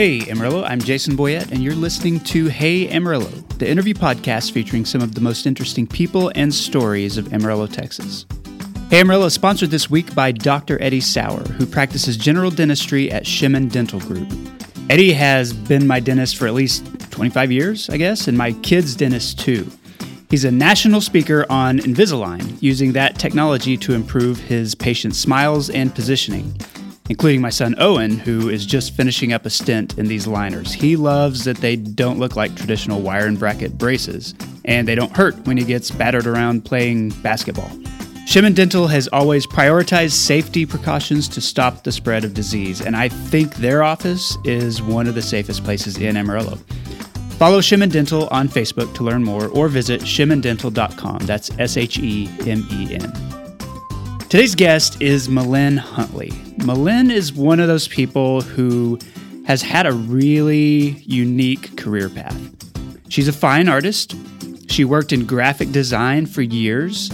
Hey Amarillo, I'm Jason Boyette, and you're listening to Hey Amarillo, the interview podcast featuring some of the most interesting people and stories of Amarillo, Texas. Hey Amarillo is sponsored this week by Dr. Eddie Sauer, who practices general dentistry at Shemin Dental Group. Eddie has been my dentist for at least 25 years, I guess, and my kid's dentist too. He's a national speaker on Invisalign, using that technology to improve his patients' smiles and positioning including my son Owen, who is just finishing up a stint in these liners. He loves that they don't look like traditional wire and bracket braces, and they don't hurt when he gets battered around playing basketball. Shemin Dental has always prioritized safety precautions to stop the spread of disease, and I think their office is one of the safest places in Amarillo. Follow Shemin Dental on Facebook to learn more or visit shemindental.com. That's S H E M E N. Today's guest is Melynn Huntley. Melynn is one of those people who has had a really unique career path. She's a fine artist. She worked in graphic design for years.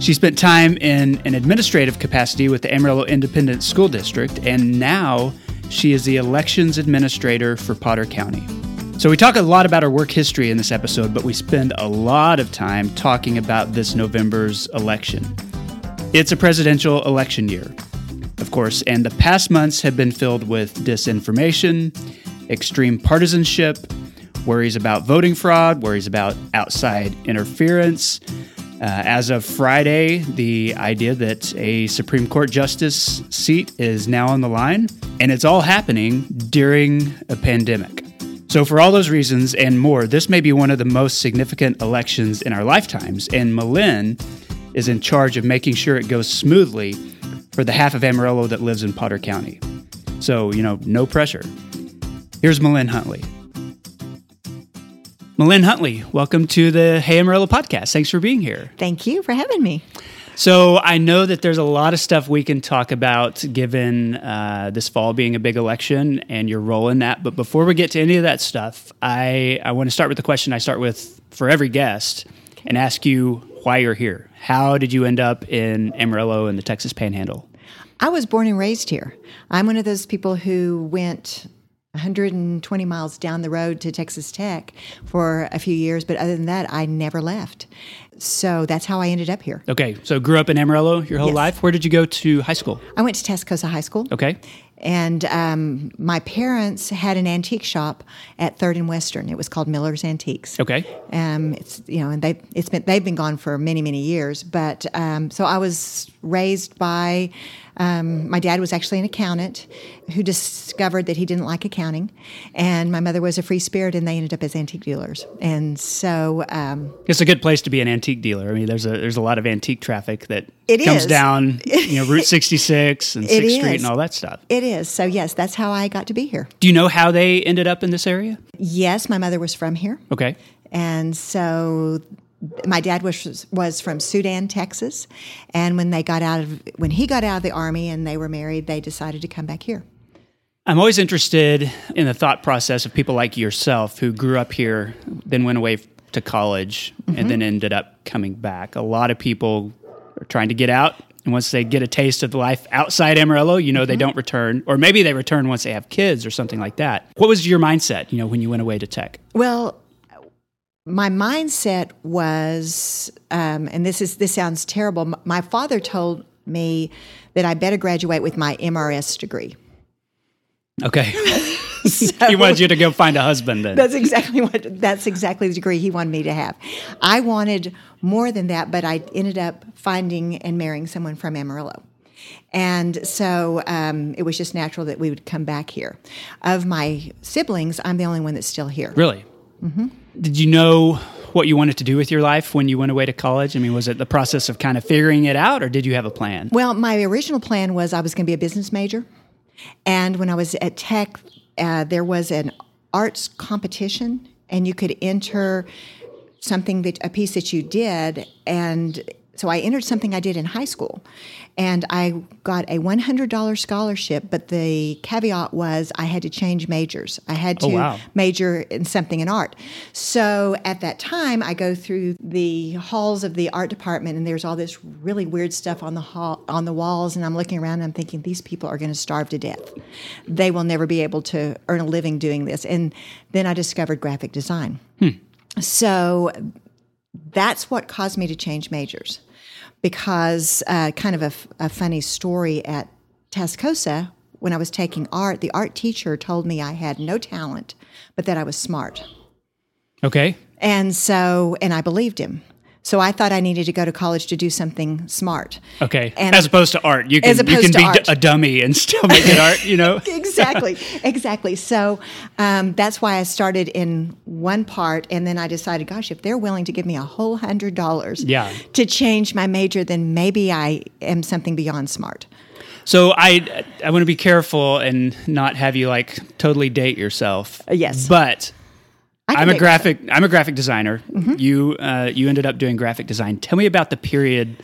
She spent time in an administrative capacity with the Amarillo Independent School District, and now she is the elections administrator for Potter County. So, we talk a lot about her work history in this episode, but we spend a lot of time talking about this November's election. It's a presidential election year, of course, and the past months have been filled with disinformation, extreme partisanship, worries about voting fraud, worries about outside interference. Uh, as of Friday, the idea that a Supreme Court justice seat is now on the line, and it's all happening during a pandemic. So, for all those reasons and more, this may be one of the most significant elections in our lifetimes, and Melynn is in charge of making sure it goes smoothly for the half of Amarillo that lives in Potter County. So, you know, no pressure. Here's Melynn Huntley. Melynn Huntley, welcome to the Hey Amarillo podcast. Thanks for being here. Thank you for having me. So, I know that there's a lot of stuff we can talk about given uh, this fall being a big election and your role in that. But before we get to any of that stuff, I, I want to start with the question I start with for every guest okay. and ask you why you're here. How did you end up in Amarillo and the Texas Panhandle? I was born and raised here. I'm one of those people who went 120 miles down the road to Texas Tech for a few years, but other than that, I never left. So that's how I ended up here. Okay, so grew up in Amarillo your whole yes. life. Where did you go to high school? I went to Tascosa High School. Okay. And um, my parents had an antique shop at Third and Western. It was called Miller's Antiques. Okay. Um, it's you know, and they it's been they've been gone for many many years. But um, so I was raised by um, my dad was actually an accountant who discovered that he didn't like accounting, and my mother was a free spirit, and they ended up as antique dealers. And so um, it's a good place to be an antique dealer. I mean, there's a there's a lot of antique traffic that it comes is. down, you know, Route 66 and Sixth Street and all that stuff. It is. So yes, that's how I got to be here. Do you know how they ended up in this area? Yes, my mother was from here. Okay. And so my dad was was from Sudan, Texas, and when they got out of when he got out of the army and they were married, they decided to come back here. I'm always interested in the thought process of people like yourself who grew up here, then went away to college, mm-hmm. and then ended up coming back. A lot of people are trying to get out, and once they get a taste of the life outside Amarillo, you know mm-hmm. they don't return, or maybe they return once they have kids or something like that. What was your mindset, you know, when you went away to tech? Well, my mindset was, um, and this is this sounds terrible. My father told me that I better graduate with my MRS degree. Okay. so, he wanted you to go find a husband then. That's exactly what that's exactly the degree he wanted me to have. I wanted more than that, but I ended up finding and marrying someone from Amarillo. And so um, it was just natural that we would come back here. Of my siblings, I'm the only one that's still here. Really? Mm-hmm. Did you know what you wanted to do with your life when you went away to college? I mean, was it the process of kind of figuring it out, or did you have a plan? Well, my original plan was I was going to be a business major. And when I was at Tech, uh, there was an arts competition, and you could enter something that a piece that you did and so I entered something I did in high school, and I got a one hundred dollar scholarship. But the caveat was I had to change majors. I had oh, to Oh, wow. major in something in art. So at that time, I go through the halls of the art department, and there's all this really weird stuff on the hall on the walls, and I'm looking around and I'm thinking these people are going to starve to death. They will never be able to earn a living doing this. And then I discovered graphic design. Hmm. So that's what caused me to change majors because uh, kind of a, f- a funny story at Tascosa when I was taking art, the art teacher told me I had no talent, but that I was smart. Okay. And so, and I believed him. So I thought I needed to go to college to do something smart. Okay. And- as opposed to art, you can you can be art. a dummy and still make it art. You know. exactly, exactly. So um, that's why I started in one part, and then I decided, gosh, if they're willing to give me a whole hundred dollars Yeah. to change my major, then maybe I am something beyond smart. So I I want to be careful and not have you like totally date yourself. Yes. But I'm a graphic I'm a graphic designer. You uh, you ended up doing graphic design. Tell me about the period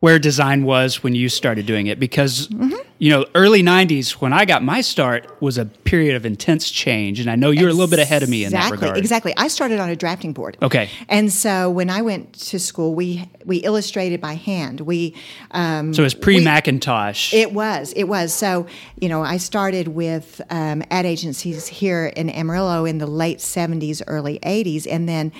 where design was when you started doing it because you know early 90s when I got my start was a period of intense change and I know you're a little bit ahead of me in that exactly, regard. Exactly. I started on a drafting board. Okay. And so when I went to school, we we illustrated by hand. We um, So it was pre Macintosh. It was. It was. So, you know, I started with um, ad agencies here in Amarillo in the late 70s, early 80s. And then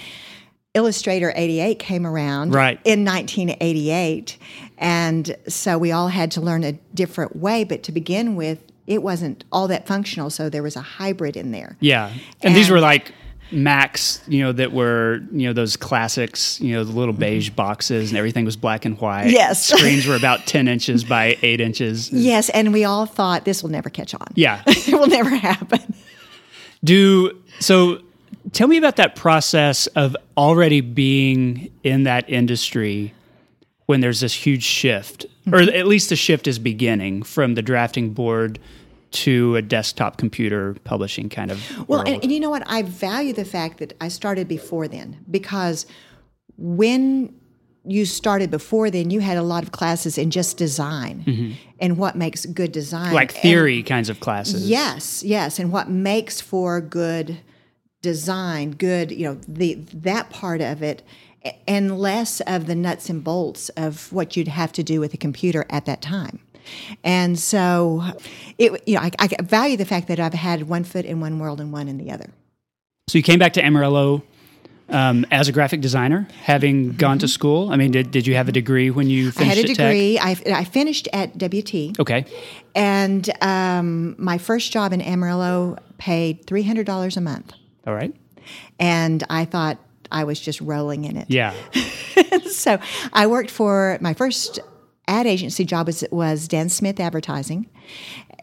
Illustrator 88 came around Right. in 1988. And so we all had to learn a different way. But to begin with, it wasn't all that functional. So there was a hybrid in there. Yeah. And, these were like Macs, you know, that were, you know, those classics, you know, the little beige boxes and everything was black and white. Mm-hmm. Yes. Screens were about 10 inches by 8 inches. Yes. And we all thought this will never catch on. Yeah. it will never happen. Do so tell me about that process of already being in that industry when there's this huge shift, or Mm-hmm. at least the shift is beginning from the drafting board to a desktop computer publishing kind of Well, and, and you know what? I value the fact that I started before then because when you started before then, you had a lot of classes in just design and what makes good design. Mm-hmm. like And- theory kinds of classes. yes, yes, and what makes for good design, good, you know, the that part of it, and less of the nuts and bolts of what you'd have to do with a computer at that time. And so, it you know, I, I value the fact that I've had one foot in one world and one in the other. So you came back to Amarillo um, as a graphic designer, having gone to school. I mean, did, did you have a degree when you Mm-hmm. I had a degree. I, I finished at WT, Okay. and um, my first job in Amarillo paid three hundred dollars a month, All right. and I thought I was just rolling in it. Yeah. so I worked for my first ad agency job was was Dan Smith Advertising,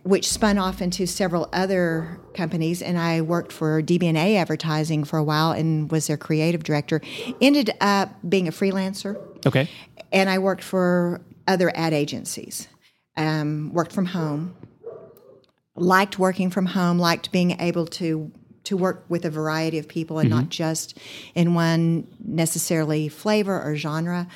which spun off into several other companies, and I worked for DBNA Advertising for a while and was their creative director. Ended up being a freelancer, Okay. and I worked for other ad agencies. Um, worked from home. Liked working from home. Liked being able to to work with a variety of people and not just in one necessarily flavor or genre.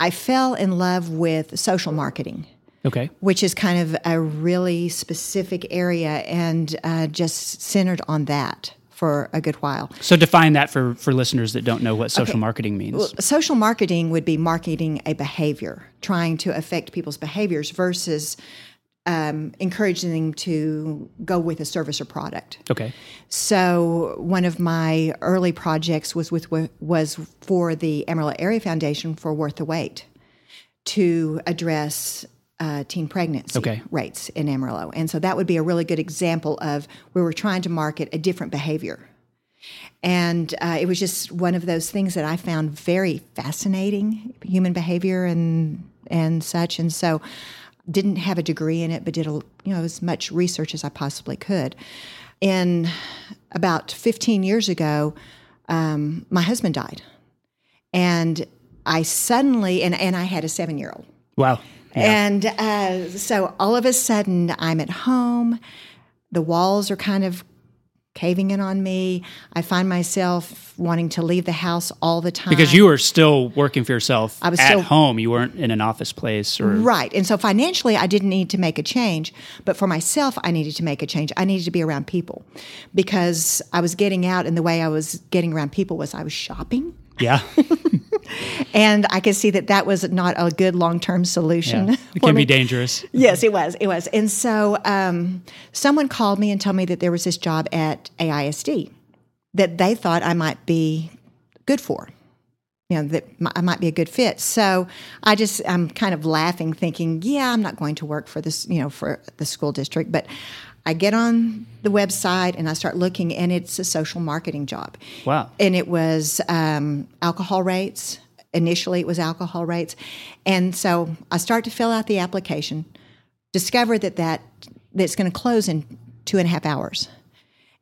I fell in love with social marketing Okay. which is kind of a really specific area and uh, just centered on that for a good while. So define that for, for listeners that don't know what social marketing means. Well, social marketing would be marketing a behavior, trying to affect people's behaviors versus um, encouraging them to go with a service or product. okay. So one of my early projects was with was for the Amarillo Area Foundation for Worth the Wait to address uh, teen pregnancy Okay. rates in Amarillo, and so that would be a really good example of where we're trying to market a different behavior. And uh, it was just one of those things that I found very fascinating, human behavior and and such. And so, didn't have a degree in it, but did a, you know as much research as I possibly could. In about 15 years ago, um, my husband died, and I suddenly and and I had a seven year old. Wow. And uh, so all of a sudden, I'm at home. The walls are kind of caving in on me. I find myself wanting to leave the house all the time. Because you were still working for yourself I was at still- home. You weren't in an office place or Right. And so financially, I didn't need to make a change. But for myself, I needed to make a change. I needed to be around people because I was getting out, and the way I was getting around people was I was shopping. Yeah. And I could see that that was not a good long term solution. yeah. It can me. be dangerous. Yes, it was. It was. And so um, someone called me and told me that there was this job at AISD that they thought I might be good for. You know, that I might be a good fit. So I just, I'm kind of laughing, thinking, yeah, I'm not going to work for this, you know, for the school district. But I get on the website and I start looking, and it's a social marketing job. Wow. And it was um, alcohol rates. Initially, it was alcohol rates. And so I start to fill out the application, discover that, that that's going to close in two and a half hours.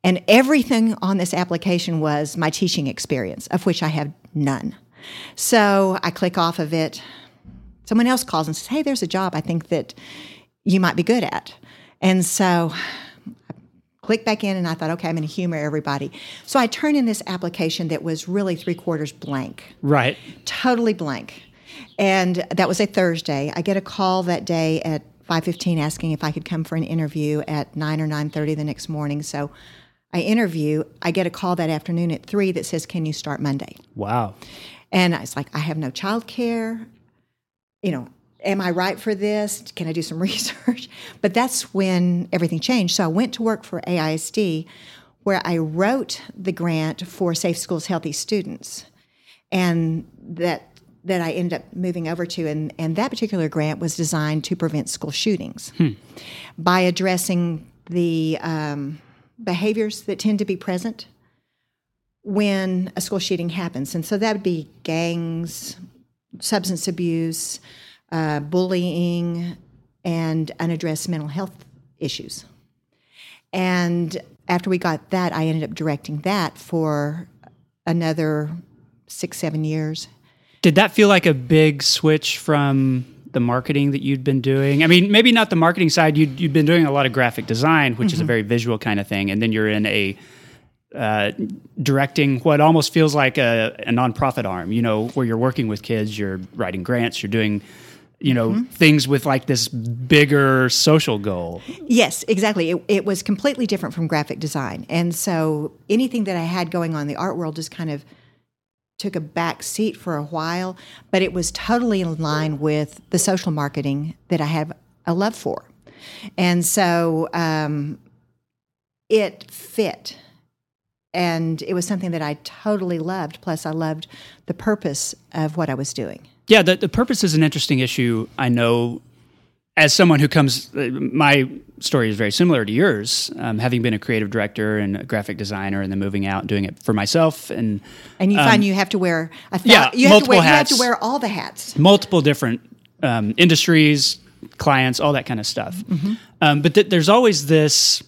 And everything on this application was my teaching experience, of which I have none. So I click off of it. Someone else calls and says, Hey, there's a job I think that you might be good at. And so Click back in and I thought, okay, I'm going to humor everybody. So I turned in this application that was really three quarters blank Right. totally blank. And that was a Thursday. I get a call that day at 5:15 asking if I could come for an interview at 9 or 9:30 the next morning. So I interview. I get a call that afternoon at 3 that says, "Can you start Monday?" Wow. And I was like, "I have no child care. You know, am I right for this? Can I do some research?" But that's when everything changed. So I went to work for AISD where I wrote the grant for Safe Schools Healthy Students. And that that I ended up moving over to and, and that particular grant was designed to prevent school shootings by addressing the um, behaviors that tend to be present when a school shooting happens. And so that would be gangs, substance abuse, uh, bullying, and unaddressed mental health issues. And after we got that, I ended up directing that for another six, seven years. Did that feel like a big switch from the marketing that you'd been doing? I mean, maybe not the marketing side. You'd, you'd been doing a lot of graphic design, which is a very visual kind of thing. And then you're in a uh, directing what almost feels like a, a nonprofit arm, you know, where you're working with kids, you're writing grants, you're doing, you know, things with like this bigger social goal. Yes, exactly. It, it was completely different from graphic design. And so anything that I had going on in the art world just kind of took a back seat for a while, but it was totally in line with the social marketing that I have a love for. And so um, it fit. And it was something that I totally loved. Plus, I loved the purpose of what I was doing. Yeah, the, the purpose is an interesting issue. I know as someone who comes, uh, my story is very similar to yours, um, having been a creative director and a graphic designer and then moving out and doing it for myself and And you find you have to wear a Um, yeah, you have to multiple wear, you have to wear all the hats. multiple different um, industries, clients, all that kind of stuff. Um, but th- there's always this,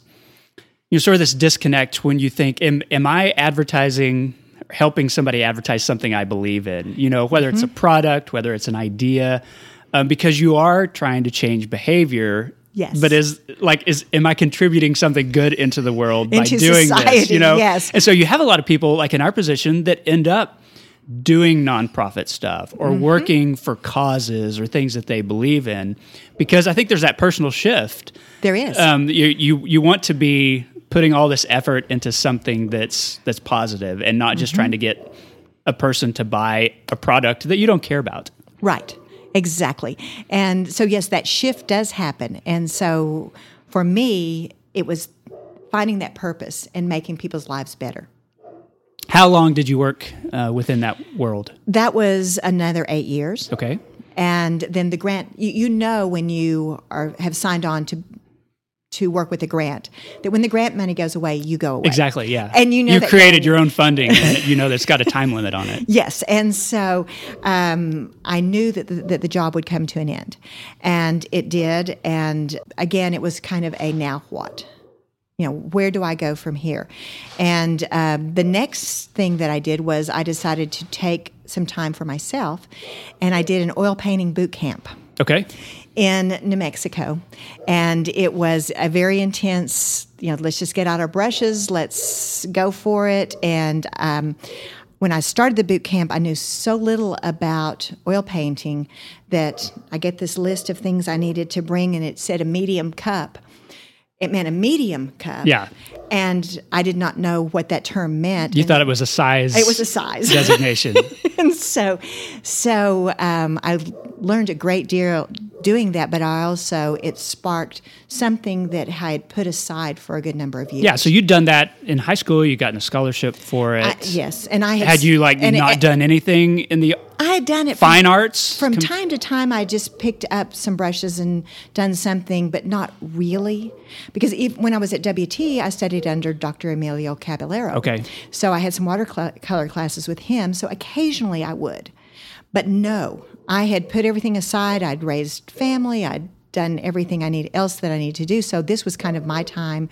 you know, sort of this disconnect when you think, am, am I advertising, helping somebody advertise something I believe in? You know, whether it's a product, whether it's an idea, um, because you are trying to change behavior. Yes. But is like is am I contributing something good into the world by Into doing this? You know, yes. and so you have a lot of people like in our position that end up doing nonprofit stuff or Mm-hmm. working for causes or things that they believe in because I think there's that personal shift. There is. Um, you, you you want to be putting all this effort into something that's that's positive and not just Mm-hmm. trying to get a person to buy a product that you don't care about. Right. Exactly. And so, yes, that shift does happen. And so, for me, it was finding that purpose and making people's lives better. How long did you work uh, within that world? That was another eight years. Okay. And then the grant, you, you know, when you are have signed on to to work with a grant, that when the grant money goes away, you go away. Exactly. Yeah. And you know you created your own funding, and you know that's got a time limit on it. Yes, and so um, I knew that the, that the job would come to an end, and it did. And again, it was kind of a now what, you know, where do I go from here? And um, the next thing that I did was I decided to take some time for myself, and I did an oil painting boot camp. Okay. In New Mexico. And it was a very intense, you know, let's just get out our brushes, let's go for it. And um, when I started the boot camp, I knew so little about oil painting that I get this list of things I needed to bring, and it said a medium cup. It meant a medium cup. Yeah. And I did not know what that term meant. You And thought it was a size. it was a size. designation. and so so um, I learned a great deal doing that, but I also it sparked something that I had put aside for a good number of years. yeah. So you'd done that in high school. You gotten a scholarship for it. I, yes, and I had, Had you like not it- done anything in the I had done it from- fine arts? From Com- time to time, I just picked up some brushes and done something, but not really. Because if, when I was at WT, I studied under Dr. Emilio Caballero. Okay. So I had some watercolor classes with him. So occasionally I would. But no, I had put everything aside. I'd raised family. I'd done everything I need else that I need to do. So this was kind of my time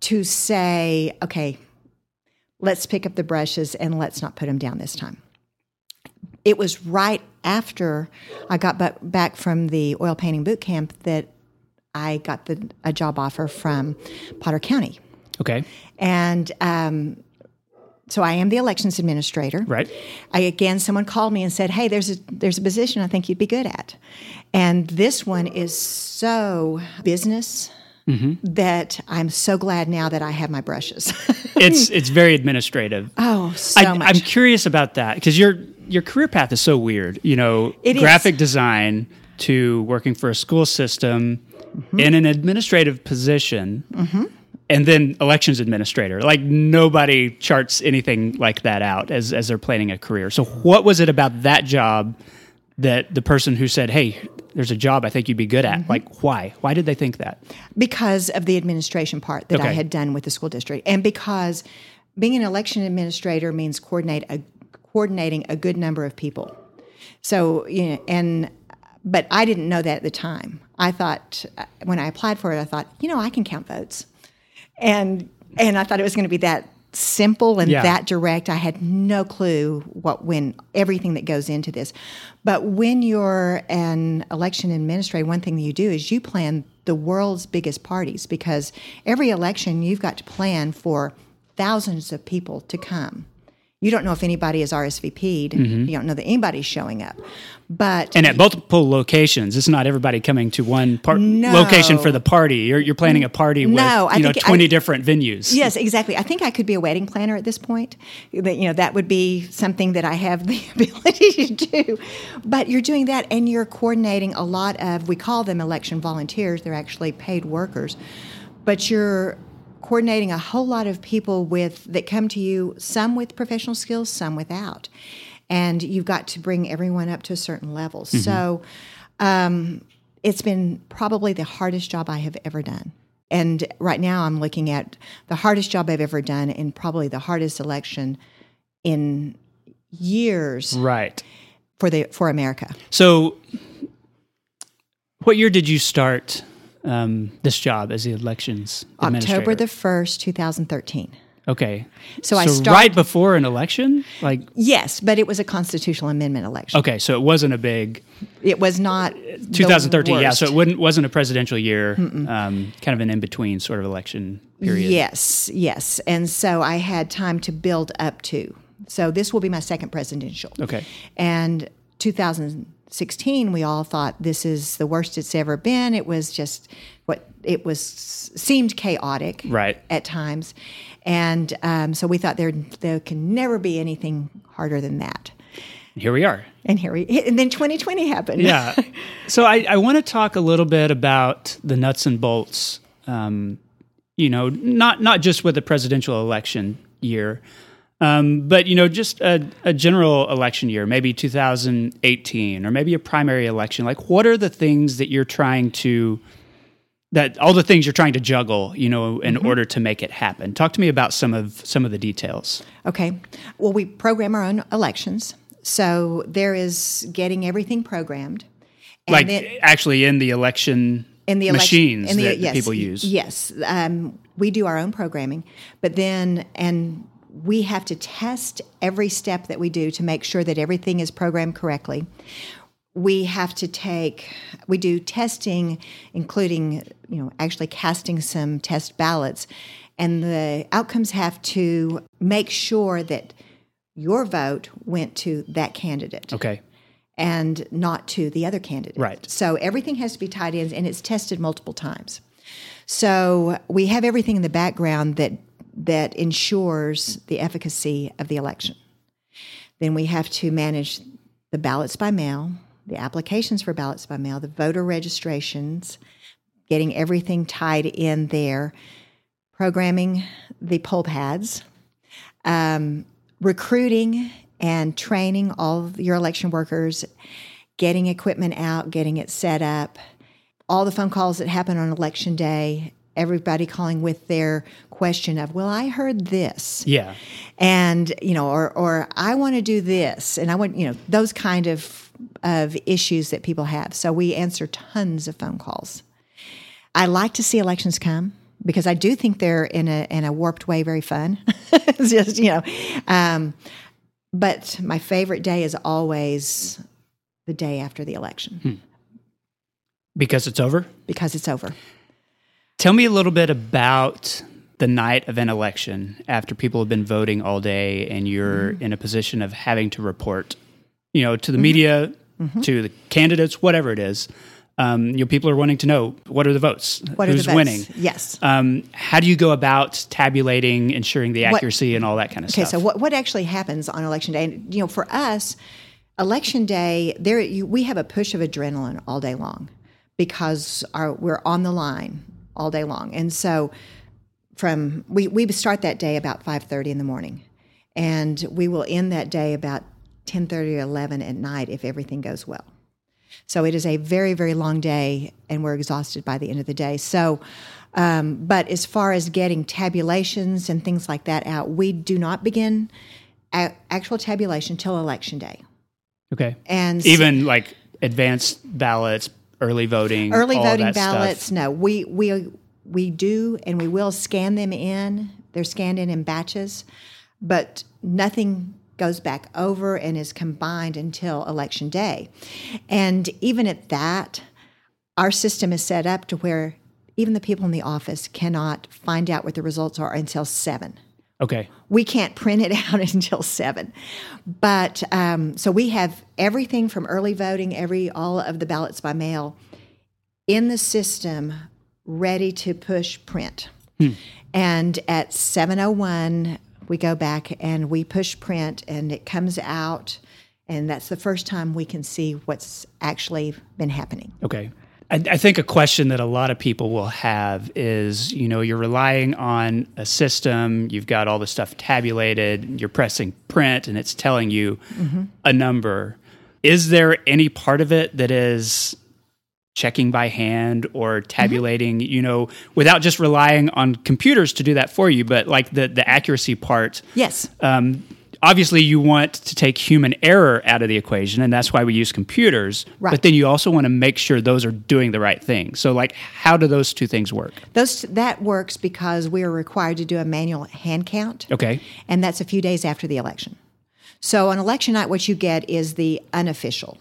to say, okay, let's pick up the brushes and let's not put them down this time it was right after I got ba- back from the oil painting boot camp that I got the, a job offer from Potter County. Okay. And um, so I am the elections administrator. Right. I, again, someone called me and said, "Hey, there's a there's a position I think you'd be good at," and this one is so business that I'm so glad now that I have my brushes. It's it's very administrative. oh, so I, much. I'm curious about that because your your career path is so weird. You know, It is. graphic design to working for a school system Mm-hmm. in an administrative position, and then elections administrator. Like nobody charts anything like that out as as they're planning a career. So, what was it about that job that the person who said, "Hey, there's a job I think you'd be good Mm-hmm. at," like why? Why did they think that? because of the administration part that I had done with the school district, and because being an election administrator means coordinate a, coordinating a good number of people. So you know, and but I didn't know that at the time. I thought uh, when I applied for it, I thought, you know, I can count votes, and and I thought it was going to be that simple and Yeah. that direct. I had no clue what when everything that goes into this. But when you're an election administrator, one thing that you do is you plan the world's biggest parties because every election you've got to plan for thousands of people to come. You don't know if anybody is RSVP'd. You don't know that anybody's showing up. But Mm-hmm. And at multiple locations, it's not everybody coming to one par- No. location for the party. You're, you're planning a party with No, you know think I- 20 different venues. Yes, exactly. I think I could be a wedding planner at this point. That you know that would be something that I have the ability to do. But you're doing that, and you're coordinating a lot of. We call them election volunteers. They're actually paid workers, but you're coordinating a whole lot of people with that come to you. Some with professional skills, some without, and you've got to bring everyone up to a certain level. So. Um, it's been probably the hardest job I have ever done. And right now I'm looking at the hardest job I've ever done and probably the hardest election in years Right. for the for America. So, what year did you start um, this job as the elections October the 1st, 2013. okay. So I so started- right before an election, like Yes, but it was a constitutional amendment election. okay, so it wasn't a big It was not the 2013. Yeah, so it wouldn't wasn't a presidential year. Um, kind of an in between sort of election period. Yes, yes. And so I had time to build up to. So this will be my second presidential. Okay. And 2016, we all thought this is the worst it's ever been. It was just what it was seemed chaotic Right. at times, and um, so we thought there there can never be anything harder than that. Here we are. And here we and then 2020 happened. Yeah. so I, I want to talk a little bit about the nuts and bolts. Um, you know, not not just with the presidential election year, um, but you know, just a, a general election year, maybe 2018 or maybe a primary election. Like, what are the things that you're trying to that all the things you're trying to juggle, you know, in order to make it happen? Talk to me about some of some of the details. Okay. Well, we program our own elections, so there is getting everything programmed. And like then- actually in the election in the election- machines in the- that yes, people use. Yes, um, we do our own programming, but then and we have to test every step that we do to make sure that everything is programmed correctly. we have to take we do testing including you know actually casting some test ballots and the outcomes have to make sure that your vote went to that candidate Okay. and not to the other candidate. Right. So everything has to be tied in and it's tested multiple times. So we have everything in the background that that ensures the efficacy of the election. Then we have to manage the ballots by mail, the applications for ballots by mail, the voter registrations, getting everything tied in there, programming the poll pads, um, recruiting and training all your election workers, getting equipment out, getting it set up, all the phone calls that happen on election day, everybody calling with their question of, "Well, I heard this." Yeah. and you know or or I want to do this. And I want you know those kind of of issues that people have. So we answer tons of phone calls. I like to see elections come because I do think they're in a in a warped way very fun. It's just you know um, but my favorite day is always the day after the election. Because it's over? because it's over. Tell me a little bit about the night of an election after people have been voting all day and you're Mm-hmm. in a position of having to report, you know, to the media, Mm-hmm. to the candidates, whatever it is. Um, you know, people are wanting to know what are the votes, what who's are the votes? winning. yes Um, how do you go about tabulating, ensuring the What- accuracy and all that kind of Okay, stuff? Okay, so what, what actually happens on election day? And, you know, for us, election day, there you, we have a push of adrenaline all day long because our, we're on the line all day long, and so from we we start that day about five thirty in the morning, and we will end that day about ten thirty or eleven at night if everything goes well. So it is a very, very long day, and we're exhausted by the end of the day. So, um, but as far as getting tabulations and things like that out, we do not begin a- actual tabulation till election day. okay. And so- Even like advanced ballots, early voting, early voting that stuff. ballots, no, we we we do, and we will scan them in. They're scanned in in batches, but nothing goes back over and is combined until election day. And even at that, our system is set up to where even the people in the office cannot find out what the results are until seven Okay. we can't print it out until seven. But um, so we have everything from early voting, every all of the ballots by mail in the system ready to push print. Hmm. And at 701, we go back and we push print and it comes out. And that's the first time we can see what's actually been happening. Okay. I, I think a question that a lot of people will have is you know, you're relying on a system, you've got all the stuff tabulated, you're pressing print, and it's telling you mm-hmm. a number. Is there any part of it that is checking by hand or tabulating, you know, without just relying on computers to do that for you, but like the, the accuracy part? Yes. um, obviously you want to take human error out of the equation and that's why we use computers Right. but then you also want to make sure those are doing the right thing so like how do those two things work Those that works because we are required to do a manual hand count. okay and that's a few days after the election. So on election night, what you get is the unofficial.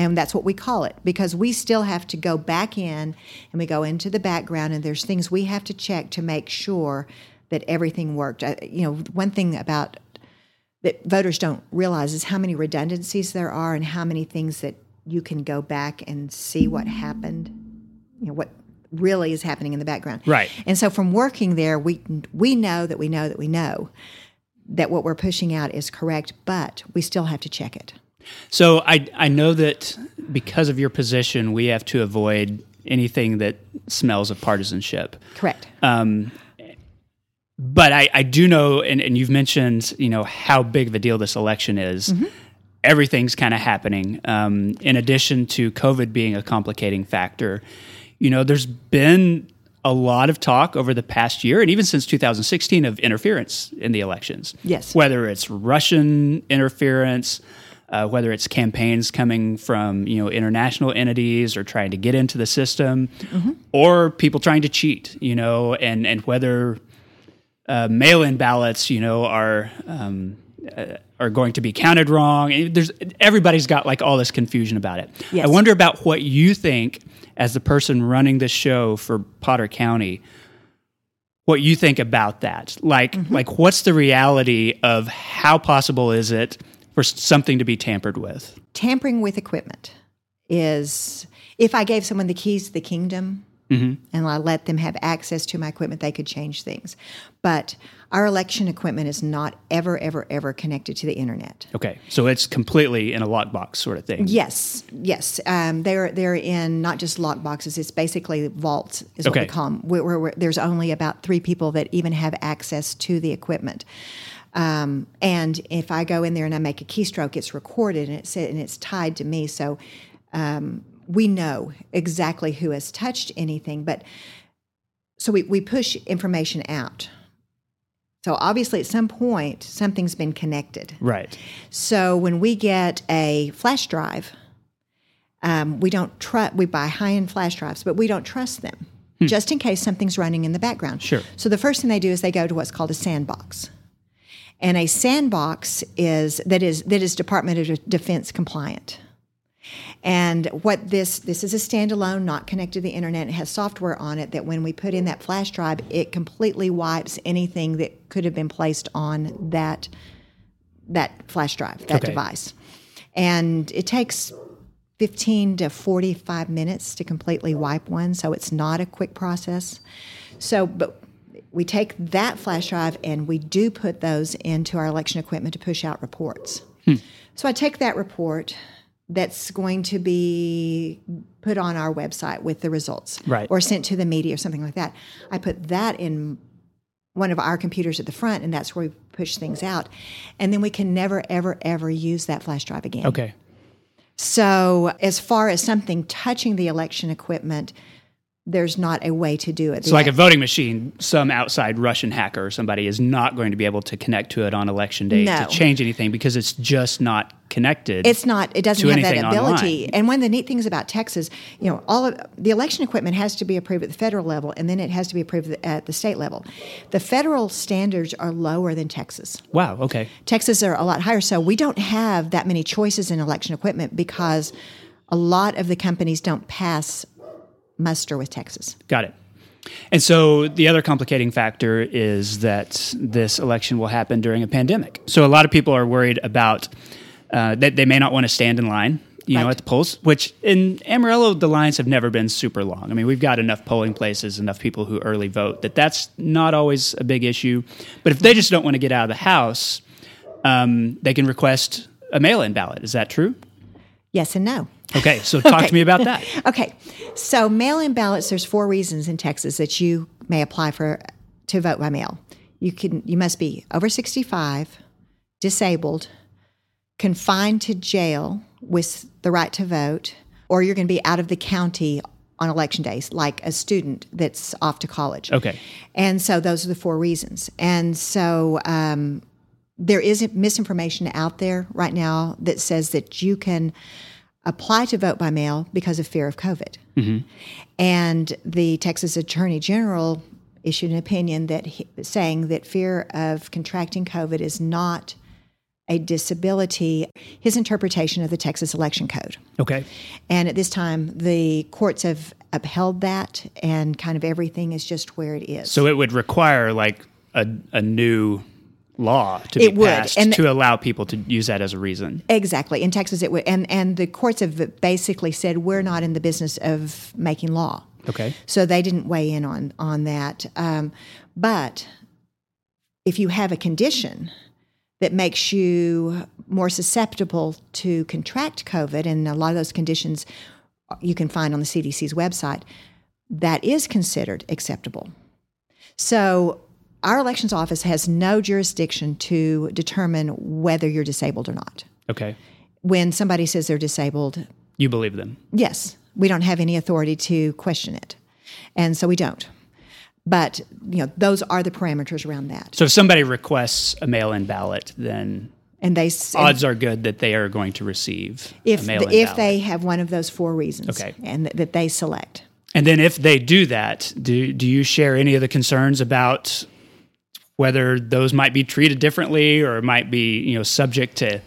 And that's what we call it because we still have to go back in and we go into the background and there's things we have to check to make sure that everything worked. Uh, you know, one thing about that voters don't realize is how many redundancies there are and how many things that you can go back and see what happened, you know, what really is happening in the background. Right. And so from working there, we we know that we know that we know that what we're pushing out is correct, but we still have to check it. So i i know that because of your position we have to avoid anything that smells of partisanship Correct. um, but I, I do know, and, and you've mentioned, you know, how big of a deal this election is. Everything's kind of happening. Um, in addition to COVID being a complicating factor, you know, there's been a lot of talk over the past year, and even since 2016, of interference in the elections. Yes. Whether it's Russian interference, uh, whether it's campaigns coming from you know international entities or trying to get into the system, or people trying to cheat, you know, and and whether uh, mail-in ballots, you know, are um, uh, are going to be counted wrong. There's everybody's got like all this confusion about it. Yes. I wonder about what you think as the person running this show for Potter County. What you think about that? Like, like what's the reality of how possible is it for something to be tampered with? tampering with equipment is if I gave someone the keys to the kingdom and I let them have access to my equipment, they could change things. But our election equipment is not ever, ever, ever connected to the internet. Okay, so it's completely in a lockbox sort of thing. Yes, yes. Um, they're they're in not just lock boxes. It's basically vaults, is what Okay. we call them. Where, where, where there's only about three people that even have access to the equipment. Um, and if I go in there and I make a keystroke, it's recorded and it's and it's tied to me. So um, we know exactly who has touched anything. But so we, we push information out. So obviously, at some point, something's been connected. Right. So when we get a flash drive, um, we don't trust. We buy high-end flash drives, but we don't trust them, just in case something's running in the background. Sure. So the first thing they do is they go to what's called a sandbox, and a sandbox is that is that is Department of Defense compliant. And what this this is a standalone, not connected to the internet. It has software on it that when we put in that flash drive, it completely wipes anything that could have been placed on that that flash drive, that Okay. device. And it takes 15 to 45 minutes to completely wipe one, so it's not a quick process. So, but we take that flash drive and we do put those into our election equipment to push out reports. Hmm. So I take that report that's going to be put on our website with the results Right. or sent to the media or something like that. I put that in one of our computers at the front and that's where we push things out. And then we can never, ever, ever use that flash drive again. Okay. So, as far as something touching the election equipment, there's not a way to do it. So, like a voting machine, some outside Russian hacker or somebody is not going to be able to connect to it on election day No. to change anything because it's just not connected. It's not. It doesn't have that ability. online. And one of the neat things about Texas, you know, all of the election equipment has to be approved at the federal level, and then it has to be approved at the state level. The federal standards are lower than Texas. wow. Okay. Texas are a lot higher, so we don't have that many choices in election equipment because a lot of the companies don't pass muster with Texas. Got it. And so the other complicating factor is that this election will happen during a pandemic. So a lot of people are worried about uh, that they may not want to stand in line, you know, at the polls. Which in Amarillo, the lines have never been super long. I mean, we've got enough polling places, enough people who early vote that that's not always a big issue. But if they just don't want to get out of the house, um, they can request a mail-in ballot. Is that true? Yes and no. Okay, so talk to me about that. Okay, so mail-in ballots. There's four reasons in Texas that you may apply for to vote by mail. You can. You must be over 65, disabled, confined to jail with the right to vote, or you're going to be out of the county on election days, like a student that's off to college. Okay. And so those are the four reasons. And so um, there is misinformation out there right now that says that you can apply to vote by mail because of fear of COVID. Mm-hmm. And the Texas Attorney General issued an opinion that he, saying that fear of contracting COVID is not a disability. His interpretation of the Texas Election Code. Okay. And at this time, the courts have upheld that, and kind of everything is just where it is. So it would require like a, a new law to be It would, passed and- to allow people to use that as a reason. Exactly. In Texas, it would, and and the courts have basically said we're not in the business of making law. Okay. So they didn't weigh in on on that. Um, but if you have a condition that makes you more susceptible to contract COVID, and a lot of those conditions you can find on the CDC's website, that is considered acceptable. So our elections office has no jurisdiction to determine whether you're disabled or not. Okay. When somebody says they're disabled, You believe them. yes, we don't have any authority to question it. And so we don't. But, you know, those are the parameters around that. So if somebody requests a mail-in ballot, then And they odds are good that they are going to receive if a mail-in if ballot. they have one of those four reasons Okay. and th- that they select. and then if they do that, do do you share any of the concerns about whether those might be treated differently or might be you know subject to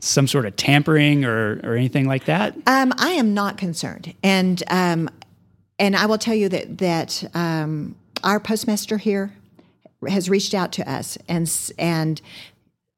some sort of tampering or, or anything like that? Um, I am not concerned, and um, and I will tell you that that um, our postmaster here has reached out to us and and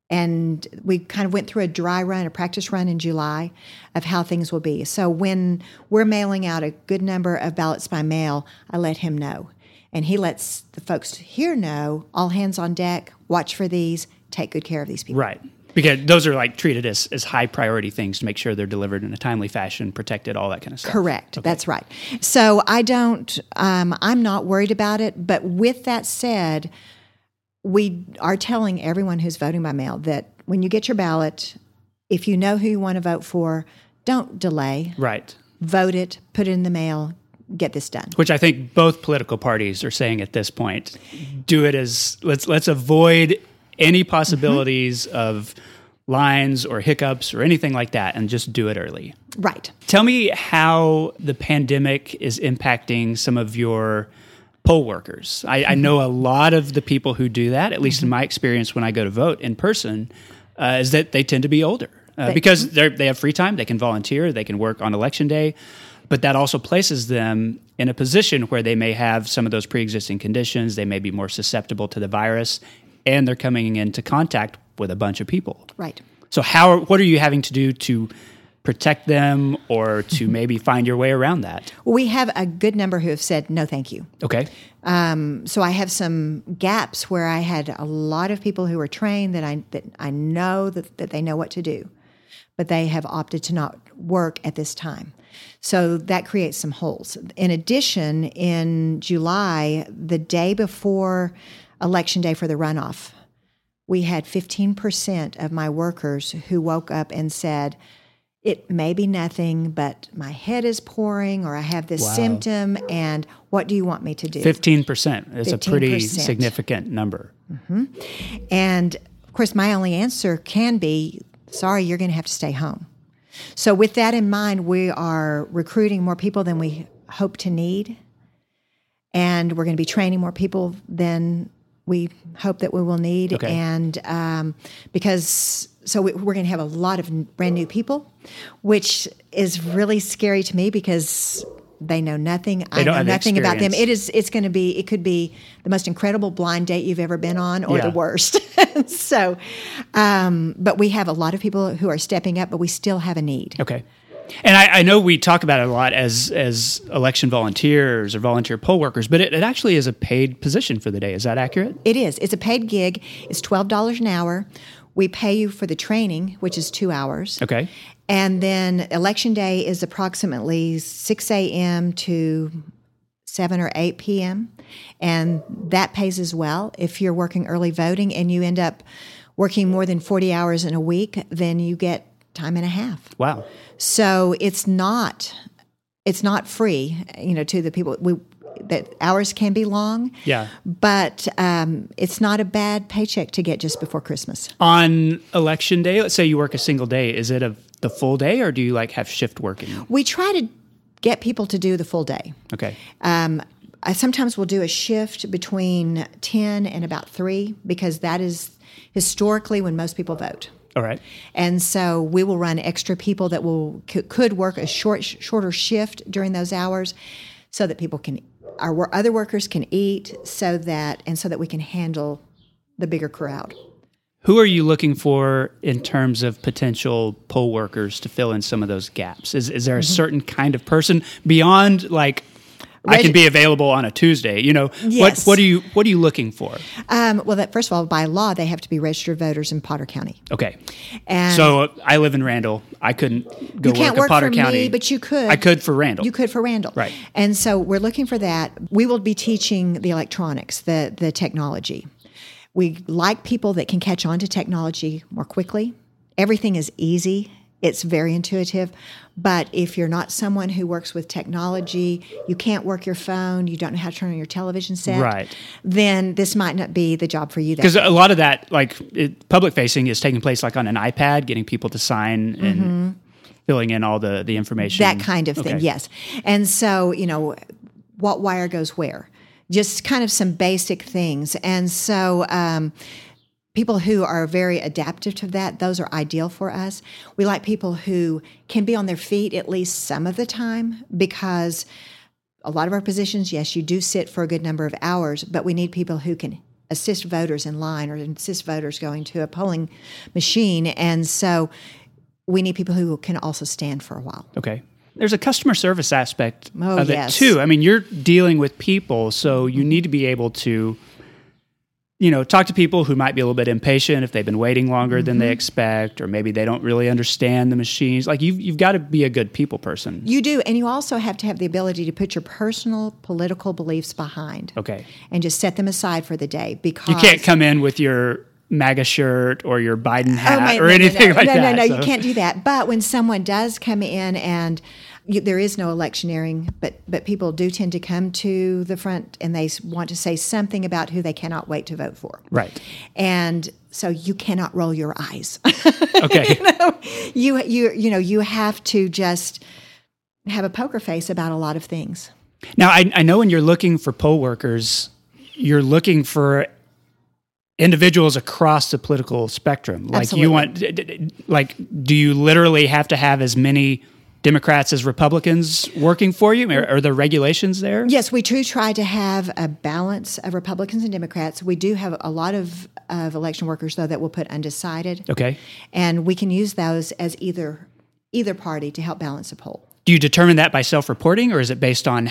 and we kind of went through a dry run, a practice run in July of how things will be. So when we're mailing out a good number of ballots by mail, I let him know. And he lets the folks here know, all hands on deck, watch for these, take good care of these people. Right. Because those are like treated as, as high priority things to make sure they're delivered in a timely fashion, protected, all that kind of stuff. Correct. That's right. So I don't, um, I'm not worried about it. But with that said, we are telling everyone who's voting by mail that when you get your ballot, if you know who you want to vote for, don't delay. Right. Vote it, put it in the mail, get this done. Which I think both political parties are saying at this point. Do it as let's let's avoid any possibilities of lines or hiccups or anything like that and just do it early. Right. Tell me how the pandemic is impacting some of your poll workers. I, I know a lot of the people who do that, at least in my experience when I go to vote in person, uh, is that they tend to be older uh, because they have free time, they can volunteer, they can work on election day, but that also places them in a position where they may have some of those pre-existing conditions, they may be more susceptible to the virus, and they're coming into contact with a bunch of people. Right. So how what are you having to do to protect them or to maybe find your way around that? We have a good number who have said no, thank you. Okay. Um, so I have some gaps where I had a lot of people who are trained that I that I know that, that they know what to do, but they have opted to not work at this time. So that creates some holes. In addition, in July, the day before election day for the runoff, we had 15% of my workers who woke up and said, it may be nothing, but my head is pouring or I have this symptom, and what do you want me to do? 15%. It's a pretty 15%. significant number. Mm-hmm. And of course, my only answer can be sorry, you're going to have to stay home. So, with that in mind, we are recruiting more people than we hope to need. And we're going to be training more people than we hope that we will need. Okay. And um, because, so we, we're going to have a lot of brand new people, which is really scary to me because they know nothing. I know nothing about them. It is. It's going to be. It could be the most incredible blind date you've ever been on, or Yeah. the worst. so, um, but we have a lot of people who are stepping up, but we still have a need. Okay. And I, I know we talk about it a lot as as election volunteers or volunteer poll workers, but it, it actually is a paid position for the day. Is that accurate? It is. It's a paid gig. It's twelve dollars an hour. We pay you for the training, which is two hours. Okay. And then election day is approximately 6 a.m. to 7 or 8 p.m. And that pays as well. If you're working early voting and you end up working more than 40 hours in a week, then you get time and a half. Wow. So it's not it's not free, you know, to the people. We that hours can be long, Yeah. but um, it's not a bad paycheck to get just before Christmas. On election day, let's say you work a single day, is it a the full day or do you like have shift working? We try to get people to do the full day. Okay. Um, I sometimes will do a shift between 10 and about 3 because that is historically when most people vote. All right. And so we will run extra people that will c- could work a short shorter shift during those hours so that people can our other workers can eat so that and so that we can handle the bigger crowd. Who are you looking for in terms of potential poll workers to fill in some of those gaps? Is, is there a Mm-hmm. certain kind of person beyond like I can be available on a Tuesday? You know, Yes. what what are you what are you looking for? Um, well, that first of all, by law, they have to be registered voters in Potter County. Okay, And so uh, I live in Randall. I couldn't go you can't work work Potter for County, me, but you could. I could for Randall. You could for Randall. Right. And so we're looking for that. We will be teaching the electronics, the the technology. We like people that can catch on to technology more quickly. Everything is easy. It's very intuitive. But if you're not someone who works with technology, you can't work your phone, you don't know how to turn on your television set, Right. then this might not be the job for you. Because a lot of that, like it, public facing, is taking place like on an iPad, getting people to sign and filling in all the the information. Mm-hmm. that kind of thing Okay. yes and so you know what wire goes where just kind of some basic things. And so, um, people who are very adaptive to that, those are ideal for us. We like people who can be on their feet at least some of the time because a lot of our positions, yes, you do sit for a good number of hours, but we need people who can assist voters in line or assist voters going to a polling machine. And so we need people who can also stand for a while. Okay. There's a customer service aspect Oh, of yes. it too. I mean, you're dealing with people, so you need to be able to, you know, talk to people who might be a little bit impatient if they've been waiting longer than Mm-hmm. they expect, or maybe they don't really understand the machines. Like you've you've got to be a good people person. You do, and you also have to have the ability to put your personal political beliefs behind Okay. and just set them aside for the day because You can't come in with your MAGA shirt or your Biden hat Oh, my- or no, no, anything no, like no, that. No, no, so- you can't do that. But when someone does come in and you, there is no electioneering, but but people do tend to come to the front and they want to say something about who they cannot wait to vote for. Right. And so you cannot roll your eyes. Okay. you you you know you have to just have a poker face about a lot of things. Now, I, I know when you're looking for poll workers, you're looking for individuals across the political spectrum. Like Absolutely. you want, like, do you literally have to have as many Democrats as Republicans working for you? Are, are there regulations there? Yes, we do try to have a balance of Republicans and Democrats. We do have a lot of, of election workers, though, that will put undecided. Okay. And we can use those as either either party to help balance a poll. Do you determine that by self-reporting, or is it based on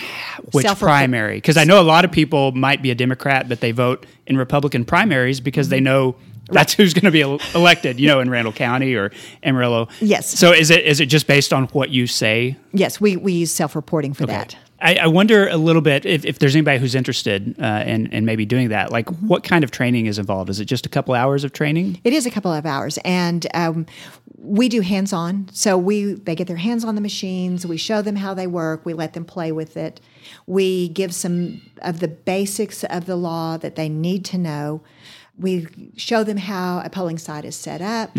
which primary? Because I know a lot of people might be a Democrat, but they vote in Republican primaries because they know that's who's going to be elected. You know, in Randall County or Amarillo. Yes. So is it is it just based on what you say? Yes, we, we use self reporting for that. I, I wonder a little bit if, if there's anybody who's interested uh, in, in maybe doing that. Like, what kind of training is involved? Is it just a couple hours of training? It is a couple of hours, and um, we do hands on. So we they get their hands on the machines. We show them how they work. We let them play with it. We give some of the basics of the law that they need to know. We show them how a polling site is set up.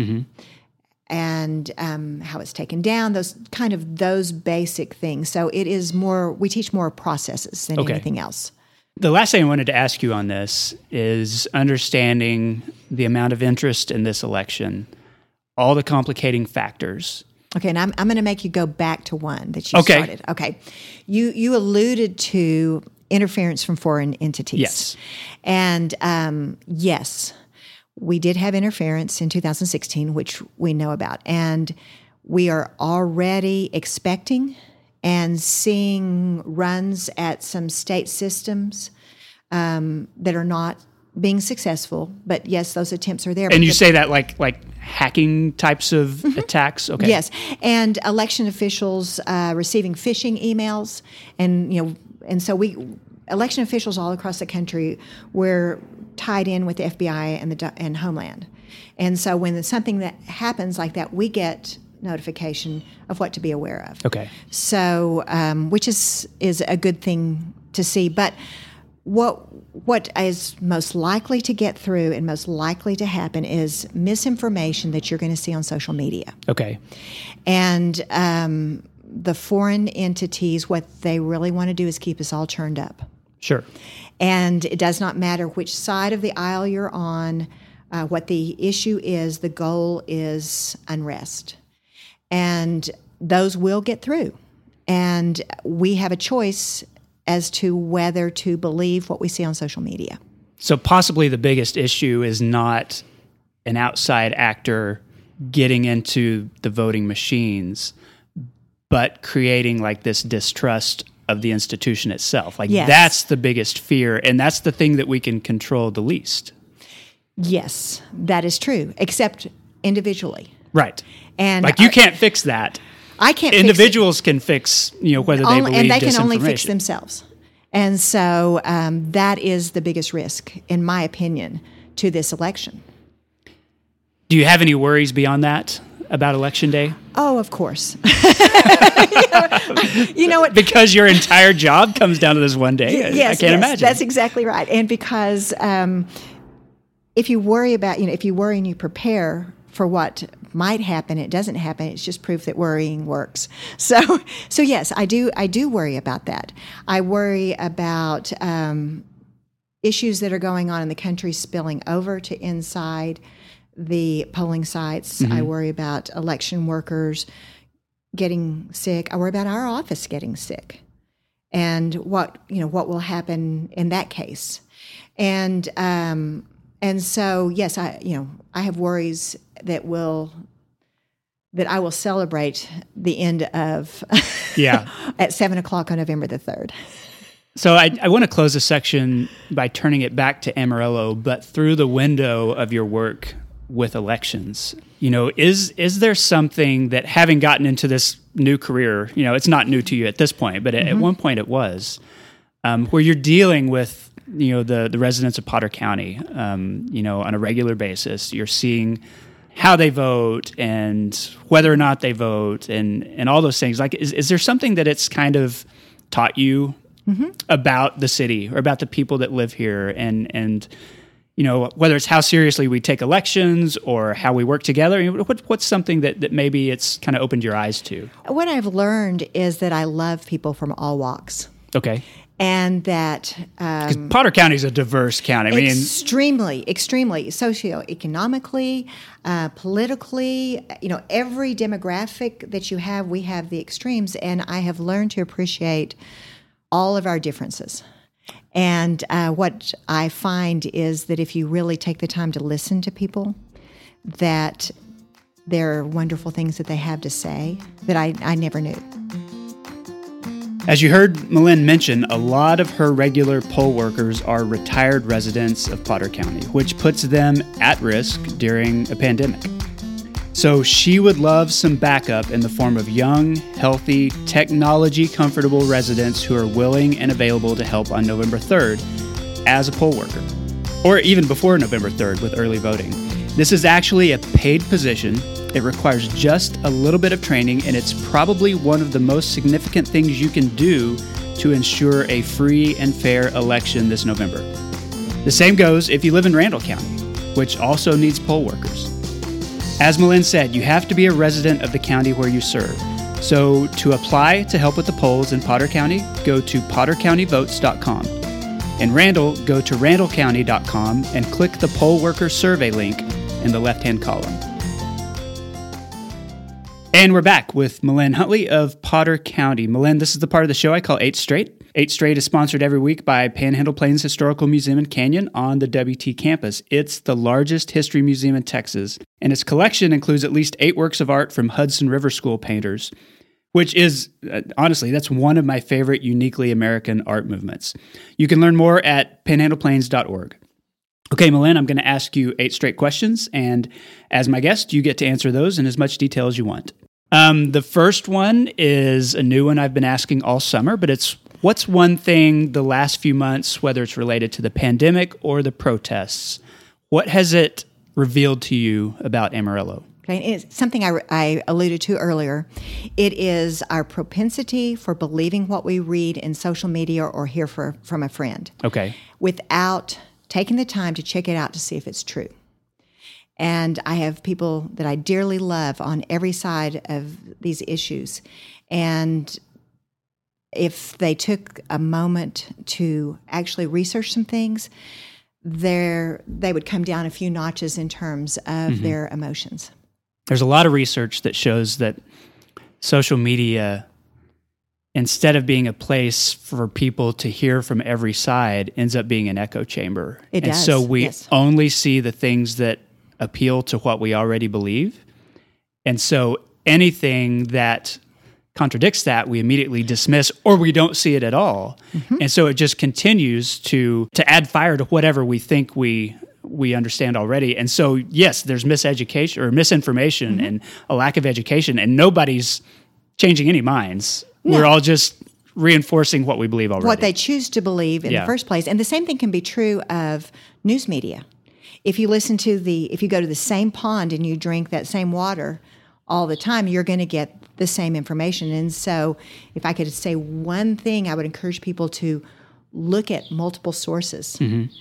And um, how it's taken down, those kind of those basic things. So it is more. We teach more processes than Okay. anything else. The last thing I wanted to ask you on this is understanding the amount of interest in this election, all the complicating factors. Okay, and I'm, I'm going to make you go back to one that you Okay. started. Okay, you you alluded to interference from foreign entities. Yes. and um, yes, we did have interference in 2016, which we know about, and we are already expecting and seeing runs at some state systems um, that are not being successful. But yes, those attempts are there. And you say that like like hacking types of attacks? Okay. Yes, and election officials uh, receiving phishing emails, and you know, and so we, election officials all across the country, were tied in with the FBI and the and Homeland, and so when something that happens like that, we get notification of what to be aware of. Okay. So, um, which is is a good thing to see, but what what is most likely to get through and most likely to happen is misinformation that you're going to see on social media Okay. and um, the foreign entities what they really want to do is keep us all turned up. Sure. and it does not matter which side of the aisle you're on uh, what the issue is the goal is unrest. And those will get through. And we have a choice as to whether to believe what we see on social media. So possibly the biggest issue is not an outside actor getting into the voting machines, but creating like this distrust of the institution itself. Like Yes. that's the biggest fear, and that's the thing that we can control the least. yes that is true except individually Right. and Like you can't fix that. i can't fix. Individuals can fix, you know, whether they only, believe and they can only fix themselves. And so um, that is the biggest risk, in my opinion, to this election. Do you have any worries beyond that about election day? Oh, of course. you, know, what? Because your entire job comes down to this one day. Yes, I can't yes, imagine. That's exactly right. And because um, if you worry about, you know, if you worry and you prepare for what might happen, it doesn't happen. It's just proof that worrying works. So, so yes, I do. I do worry about that. I worry about um, issues that are going on in the country spilling over to inside the polling sites. I worry about election workers getting sick. I worry about our office getting sick, and what you know what will happen in that case. And um, and so yes, I you know I have worries that will that I will celebrate the end of Yeah. at seven o'clock on November the third. So I, I want to close this section by turning it back to Amarillo, but through the window of your work with elections. You know, is is there something that having gotten into this new career, you know, it's not new to you at this point, but at, at one point it was, um, where you're dealing with you know the the residents of Potter County, um, you know, on a regular basis. You're seeing how they vote and whether or not they vote and and all those things. Like, is is there something that it's kind of taught you about the city or about the people that live here and and you know whether it's how seriously we take elections or how we work together what, what's something that, that maybe it's kind of opened your eyes to? What I've learned is that I love people from all walks, okay. And that um, potter county is a diverse county i mean extremely, extremely socioeconomically, uh, politically, you know, every demographic that you have, we have the extremes, and I have learned to appreciate all of our differences. And uh, what I find is that if you really take the time to listen to people, that there are wonderful things that they have to say that I, I never knew. As you heard Melynn mention, a lot of her regular poll workers are retired residents of Potter County, which puts them at risk during a pandemic. So she would love some backup in the form of young, healthy, technology comfortable residents who are willing and available to help on November 3rd as a poll worker, or even before November 3rd with early voting. This is actually a paid position. It requires just a little bit of training, and it's probably one of the most significant things you can do to ensure a free and fair election this November. The same goes if you live in Randall County, which also needs poll workers. As Melynn said, you have to be a resident of the county where you serve. So to apply to help with the polls in Potter County, go to pottercountyvotes.com. In Randall, go to randallcounty.com and click the poll worker survey link in the left hand column. And we're back with Melynn Huntley of Potter County. Melynn, this is the part of the show I call Eight Straight. Eight Straight is sponsored every week by Panhandle Plains Historical Museum and Canyon on the WT campus. It's the largest history museum in Texas, and its collection includes at least eight works of art from Hudson River School painters, which is, uh, honestly, that's one of my favorite uniquely American art movements. You can learn more at panhandleplains.org. Okay, Melynn, I'm going to ask you eight straight questions, and as my guest, you get to answer those in as much detail as you want. Um, the first one is a new one I've been asking all summer, but it's what's one thing the last few months, whether it's related to the pandemic or the protests, what has it revealed to you about Amarillo? Okay, it's something I, I alluded to earlier. It is our propensity for believing what we read in social media or hear for, from a friend Okay. without taking the time to check it out to see if it's true. And I have people that I dearly love on every side of these issues. And if they took a moment to actually research some things, there they would come down a few notches in terms of mm-hmm. their emotions. There's a lot of research that shows that social media, instead of being a place for people to hear from every side, ends up being an echo chamber. It and does, so we yes. only see the things that appeal to what we already believe. And so anything that contradicts that, we immediately dismiss or we don't see it at all. Mm-hmm. And so it just continues to to add fire to whatever we think we we understand already. And so yes, there's miseducation or misinformation Mm-hmm. and a lack of education and nobody's changing any minds. We're all just reinforcing what we believe already. what they choose to believe in Yeah. the first place. And the same thing can be true of news media. If you listen to the, if you go to the same pond and you drink that same water all the time, you're going to get the same information. And so, if I could say one thing, I would encourage people to look at multiple sources. Mm-hmm.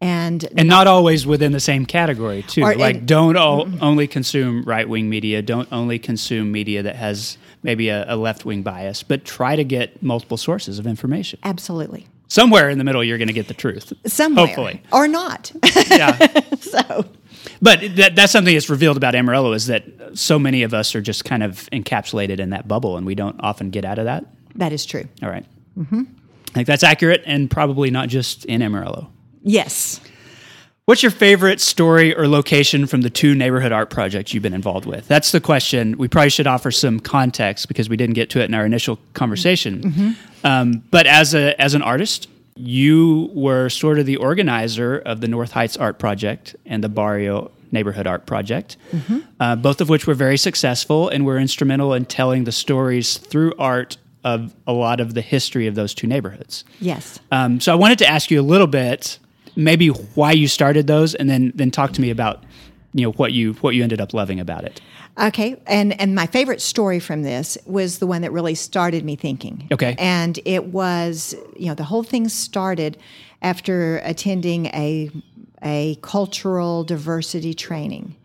And and not always within the same category too. Or- like and- don't all, only consume right wing media. Don't only consume media that has maybe a, a left wing bias, but try to get multiple sources of information. absolutely, somewhere in the middle, you're going to get the truth. Somewhere. Hopefully. Or not. Yeah. so, But that, that's something that's revealed about Amarillo is that so many of us are just kind of encapsulated in that bubble, and we don't often get out of that. that is true. All right. Mm-hmm. I think that's accurate, and probably not just in Amarillo. Yes. What's your favorite story or location from the two neighborhood art projects you've been involved with? That's the question. We probably should offer some context because we didn't get to it in our initial conversation. Um, but as a as an artist, you were sort of the organizer of the North Heights Art Project and the Barrio Neighborhood Art Project, uh, both of which were very successful and were instrumental in telling the stories through art of a lot of the history of those two neighborhoods. Yes. Um, so I wanted to ask you a little bit, maybe why you started those, and then then talk to me about you know what you what you ended up loving about it. Okay, and and my favorite story from this was the one that really started me thinking. Okay. and it was you know the whole thing started after attending a a cultural diversity training.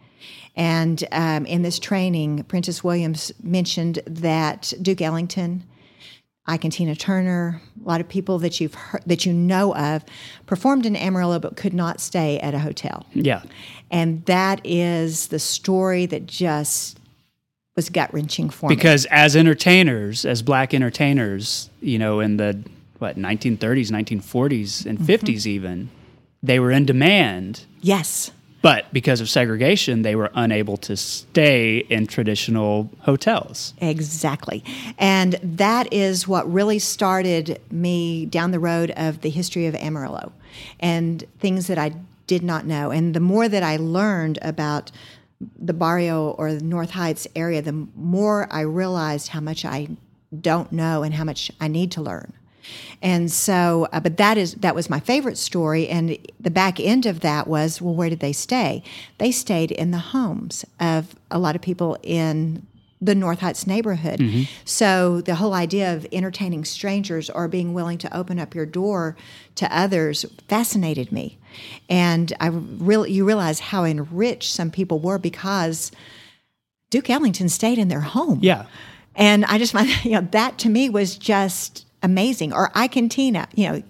And um, in this training, Princess Williams mentioned that Duke Ellington, Ike and Tina Turner, a lot of people that you've heard, that you know of, performed in Amarillo but could not stay at a hotel. Yeah, And that is the story that just was gut wrenching for me. because as entertainers, as black entertainers, you know, in the what 1930s, 1940s, and 50s, even they were in demand. Yes, But because of segregation, they were unable to stay in traditional hotels. exactly. And that is what really started me down the road of the history of Amarillo and things that I did not know. And the more that I learned about the barrio or the North Heights area, the more I realized how much I don't know and how much I need to learn. And so, uh, but that is that was my favorite story. And the back end of that was, well, where did they stay? They stayed in the homes of a lot of people in the North Heights neighborhood. So the whole idea of entertaining strangers or being willing to open up your door to others fascinated me. And I really, you realize how enriched some people were because Duke Ellington stayed in their home. Yeah, And I just find, you know, that to me was just amazing. Or Ike and Tina, you know,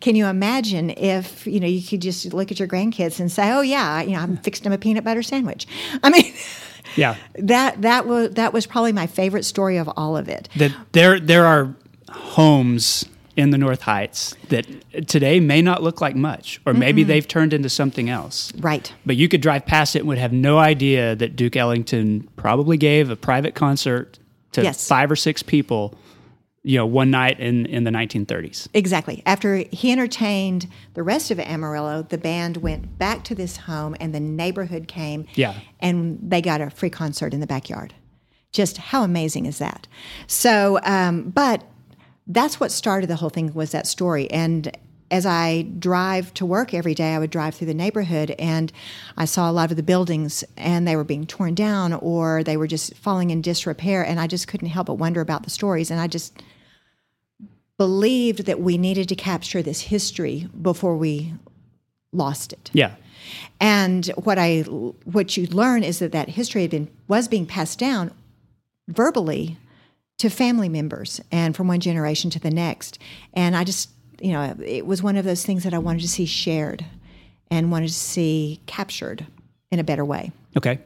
can you imagine if, you know, you could just look at your grandkids and say, oh, yeah, you know, I'm fixing them a peanut butter sandwich. I mean, yeah. that, that, was, that was probably my favorite story of all of it. that there there are homes in the North Heights that today may not look like much, or maybe they've turned into something else. Right. But you could drive past it and would have no idea that Duke Ellington probably gave a private concert to Yes. five or six people, you know, one night in, in the 1930s. Exactly. After he entertained the rest of Amarillo, the band went back to this home and the neighborhood came. Yeah. And they got a free concert in the backyard. Just how amazing is that? So, um, but that's what started the whole thing was that story. And as I drive to work every day, I would drive through the neighborhood and I saw a lot of the buildings and they were being torn down or they were just falling in disrepair. And I just couldn't help but wonder about the stories. And I just believed that we needed to capture this history before we lost it. Yeah. And what I what you learn is that that history had been was being passed down verbally to family members and from one generation to the next. And I just you know it was one of those things that I wanted to see shared and wanted to see captured in a better way. Okay.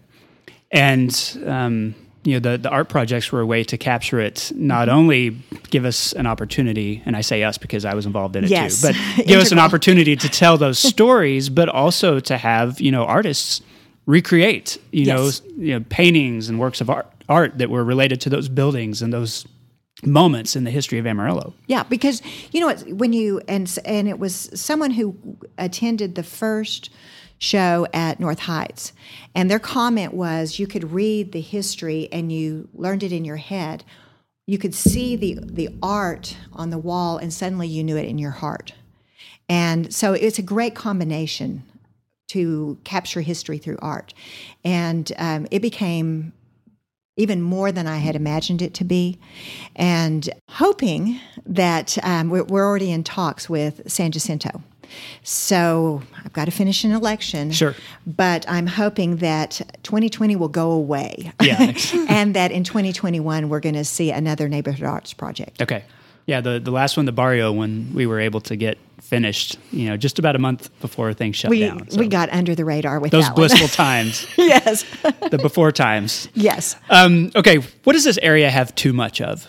And um, you know the the art projects were a way to capture it. Not mm-hmm. only give us an opportunity, and I say us because I was involved in it Yes. too, but give us an opportunity to tell those stories, but also to have you know artists recreate you Yes. know you know paintings and works of art art that were related to those buildings and those moments in the history of Amarillo. Yeah, because you know when you and and it was someone who attended the first show at North Heights, and their comment was you could read the history and you learned it in your head. You could see the the art on the wall, and suddenly you knew it in your heart. And so it's a great combination to capture history through art, and um, it became even more than I had imagined it to be, and hoping that um, we're, we're already in talks with San Jacinto. So I've got to finish an election. Sure. But I'm hoping that 2020 will go away. Yeah. and that in 2021 we're going to see another neighborhood arts project. Okay. Yeah, the, the last one, the Barrio one, we were able to get finished, you know, just about a month before things shut We down. so we got under the radar with those blissful times, yes, the before times. yes. Um, okay, what does this area have too much of?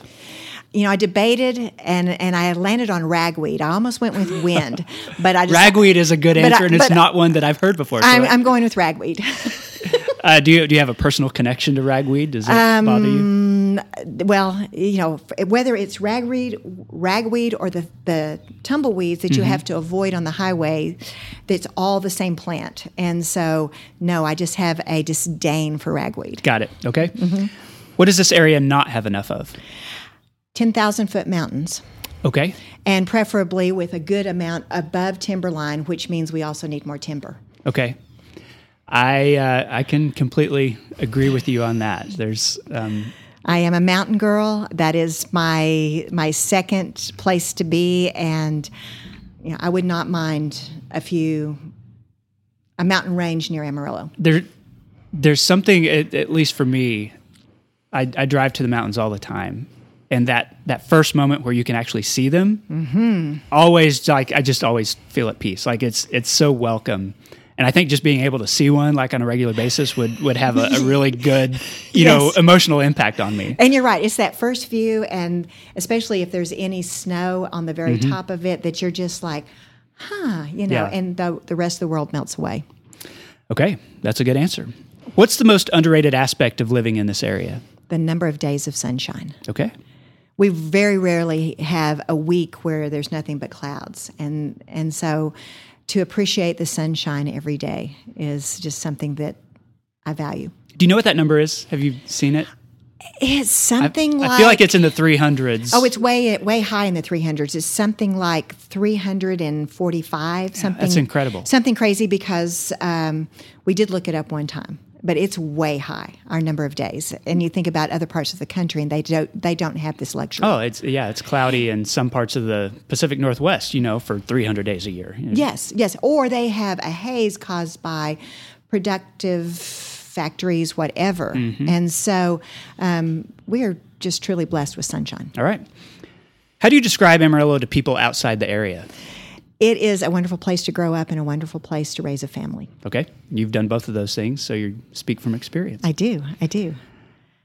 You know, I debated and and I landed on ragweed. I almost went with wind, but I just Ragweed is a good But I- answer, and it's not one that I've heard before. So, I'm, I'm going with ragweed. uh, do you do you have a personal connection to ragweed? Does it Um, bother you? well, you know, whether it's ragweed, ragweed, or the the tumbleweeds that you have to avoid on the highway, that's all the same plant. And so, no, I just have a disdain for ragweed. Got it. Okay. Mm-hmm. What does this area not have enough of? Ten thousand foot mountains. Okay. and preferably with a good amount above timberline, which means we also need more timber. Okay. I uh, I can completely agree with you on that. There's um, I am a mountain girl. That is my my second place to be, and you know, I would not mind a few a mountain range near Amarillo. there there's something at, at least for me. I, I drive to the mountains all the time, and that that first moment where you can actually see them, Mm-hmm. always like I just always feel at peace. Like it's it's so welcome. And I think just being able to see one like on a regular basis would, would have a, a really good, you know, emotional impact on me. And you're right; it's that first view, and especially if there's any snow on the very top of it, that you're just like, huh, you know, Yeah. and the the rest of the world melts away. Okay, that's a good answer. What's the most underrated aspect of living in this area? The number of days of sunshine. Okay. We very rarely have a week where there's nothing but clouds and and so to appreciate the sunshine every day is just something that I value. Do you know what that number is? Have you seen it? It's something like I feel like it's in the 300s. Oh, it's way way high in the 300s. It's something like 345 something that's incredible. Something crazy because um, we did look it up one time. But it's way high our number of days, and you think about other parts of the country, and they don't they don't have this luxury. Oh, it's yeah, it's cloudy in some parts of the Pacific Northwest, you know, for 300 days a year. You know. Yes, yes. Or they have a haze caused by productive factories, whatever. Mm-hmm. And so um, we are just truly blessed with sunshine. All right. How do you describe Amarillo to people outside the area? It is a wonderful place to grow up and a wonderful place to raise a family. Okay. You've done both of those things, so you speak from experience. I do. I do.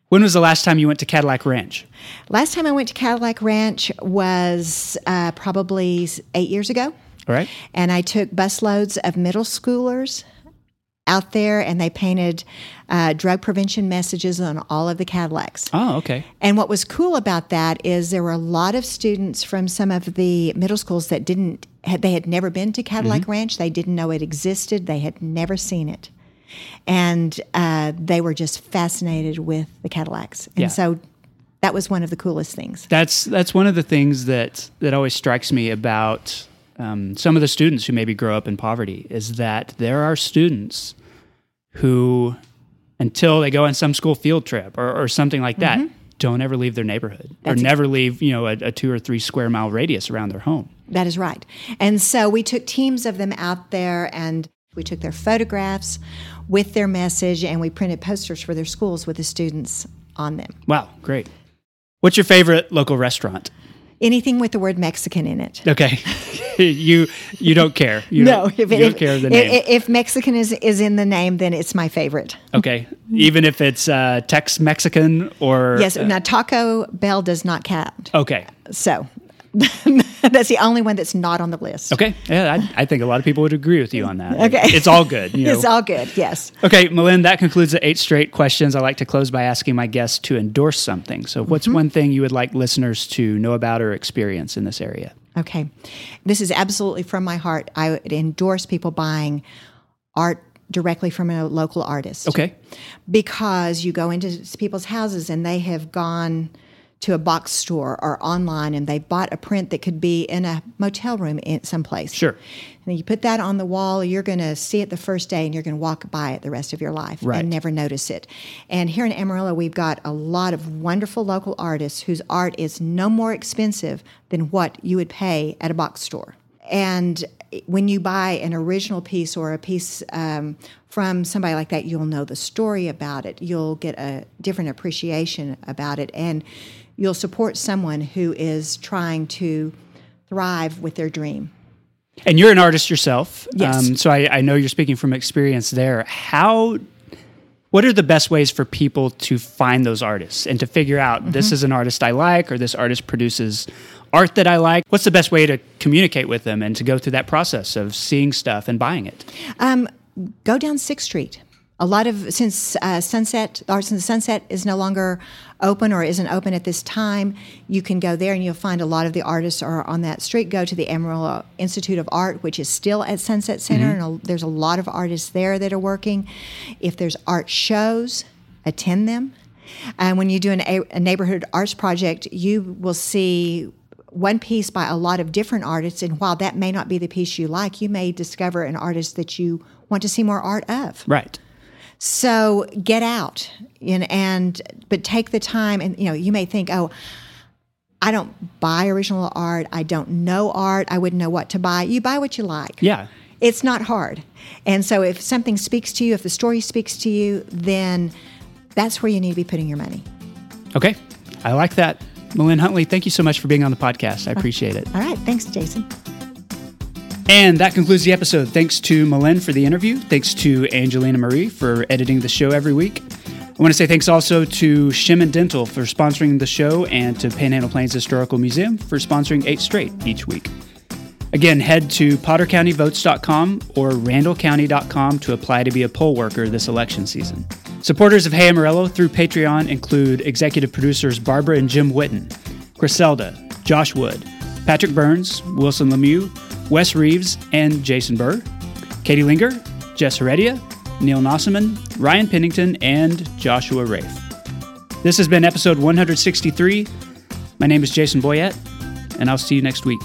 When was the last time you went to Cadillac Ranch? Last time I went to Cadillac Ranch was uh, probably eight years ago. All right. and I took busloads of middle schoolers out there, and they painted uh, drug prevention messages on all of the Cadillacs. Oh, okay. And what was cool about that is there were a lot of students from some of the middle schools that didn't had they had never been to Cadillac Ranch. They didn't know it existed. They had never seen it, and uh, they were just fascinated with the Cadillacs. And Yeah. so that was one of the coolest things. That's that's one of the things that that always strikes me about um, some of the students who maybe grow up in poverty is that there are students who, until they go on some school field trip or, or something like that, mm-hmm. don't ever leave their neighborhood That's or never leave you know a, a two or three square mile radius around their home. That is right. And so we took teams of them out there and we took their photographs with their message and we printed posters for their schools with the students on them. Wow, great. What's your favorite local restaurant? Anything with the word Mexican in it. Okay, you you don't care. You no, don't, if, you if, don't care the if- name. if Mexican is, is in the name, then it's my favorite. okay, even if it's uh, Tex Mexican or Yes, now Taco Bell does not count. Okay, So that's the only one that's not on the list. Okay. Yeah, I, I think a lot of people would agree with you on that. Okay. It's all good. You know. It's all good, yes. okay, Melynn, that concludes the eight straight questions. I like to close by asking my guests to endorse something. So, what's Mm-hmm. one thing you would like listeners to know about or experience in this area? Okay. This is absolutely from my heart. I would endorse people buying art directly from a local artist. Okay. Because you go into people's houses and they have gone to a box store or online and they bought a print that could be in a motel room in someplace. Sure. And you put that on the wall, you're going to see it the first day and you're going to walk by it the rest of your life Right. and never notice it. And here in Amarillo, we've got a lot of wonderful local artists whose art is no more expensive than what you would pay at a box store. And when you buy an original piece or a piece um, from somebody like that, you'll know the story about it. You'll get a different appreciation about it. And you'll support someone who is trying to thrive with their dream. And you're an artist yourself. Yes. Um, so I, I know you're speaking from experience there. How, what are the best ways for people to find those artists and to figure out Mm-hmm. this is an artist I like or this artist produces art that I like? What's the best way to communicate with them and to go through that process of seeing stuff and buying it? Um, go down Sixth Street. A lot of since uh, Sunset Arts in the Sunset is no longer open or isn't open at this time, you can go there and you'll find a lot of the artists are on that street. Go to the Amarillo Institute of Art, which is still at Sunset Center, and a, there's a lot of artists there that are working. If there's art shows, attend them. And when you do an, a, a neighborhood arts project, you will see one piece by a lot of different artists. And while that may not be the piece you like, you may discover an artist that you want to see more art of. Right. So get out and, and but take the time and you know you may think oh I don't buy original art I don't know art I wouldn't know what to buy you buy what you like Yeah. it's not hard and so if something speaks to you if the story speaks to you then that's where you need to be putting your money Okay. I like that. Melynn Huntley, thank you so much for being on the podcast. I uh, appreciate it. all right thanks Jason And that concludes the episode. Thanks to Melynn for the interview. Thanks to Angelina Marie for editing the show every week. I want to say thanks also to Shimon Dental for sponsoring the show and to Panhandle Plains Historical Museum for sponsoring 8 Straight each week. Again, head to pottercountyvotes.com or randallcounty.com to apply to be a poll worker this election season. Supporters of Hey Amarillo through Patreon include executive producers Barbara and Jim Witten, Griselda, Josh Wood, Patrick Burns, Wilson Lemieux, Wes Reeves, and Jason Burr, Katie Linger, Jess Heredia, Neil Nossaman, Ryan Pennington, and Joshua Rafe. This has been episode 163. My name is Jason Boyett, and I'll see you next week.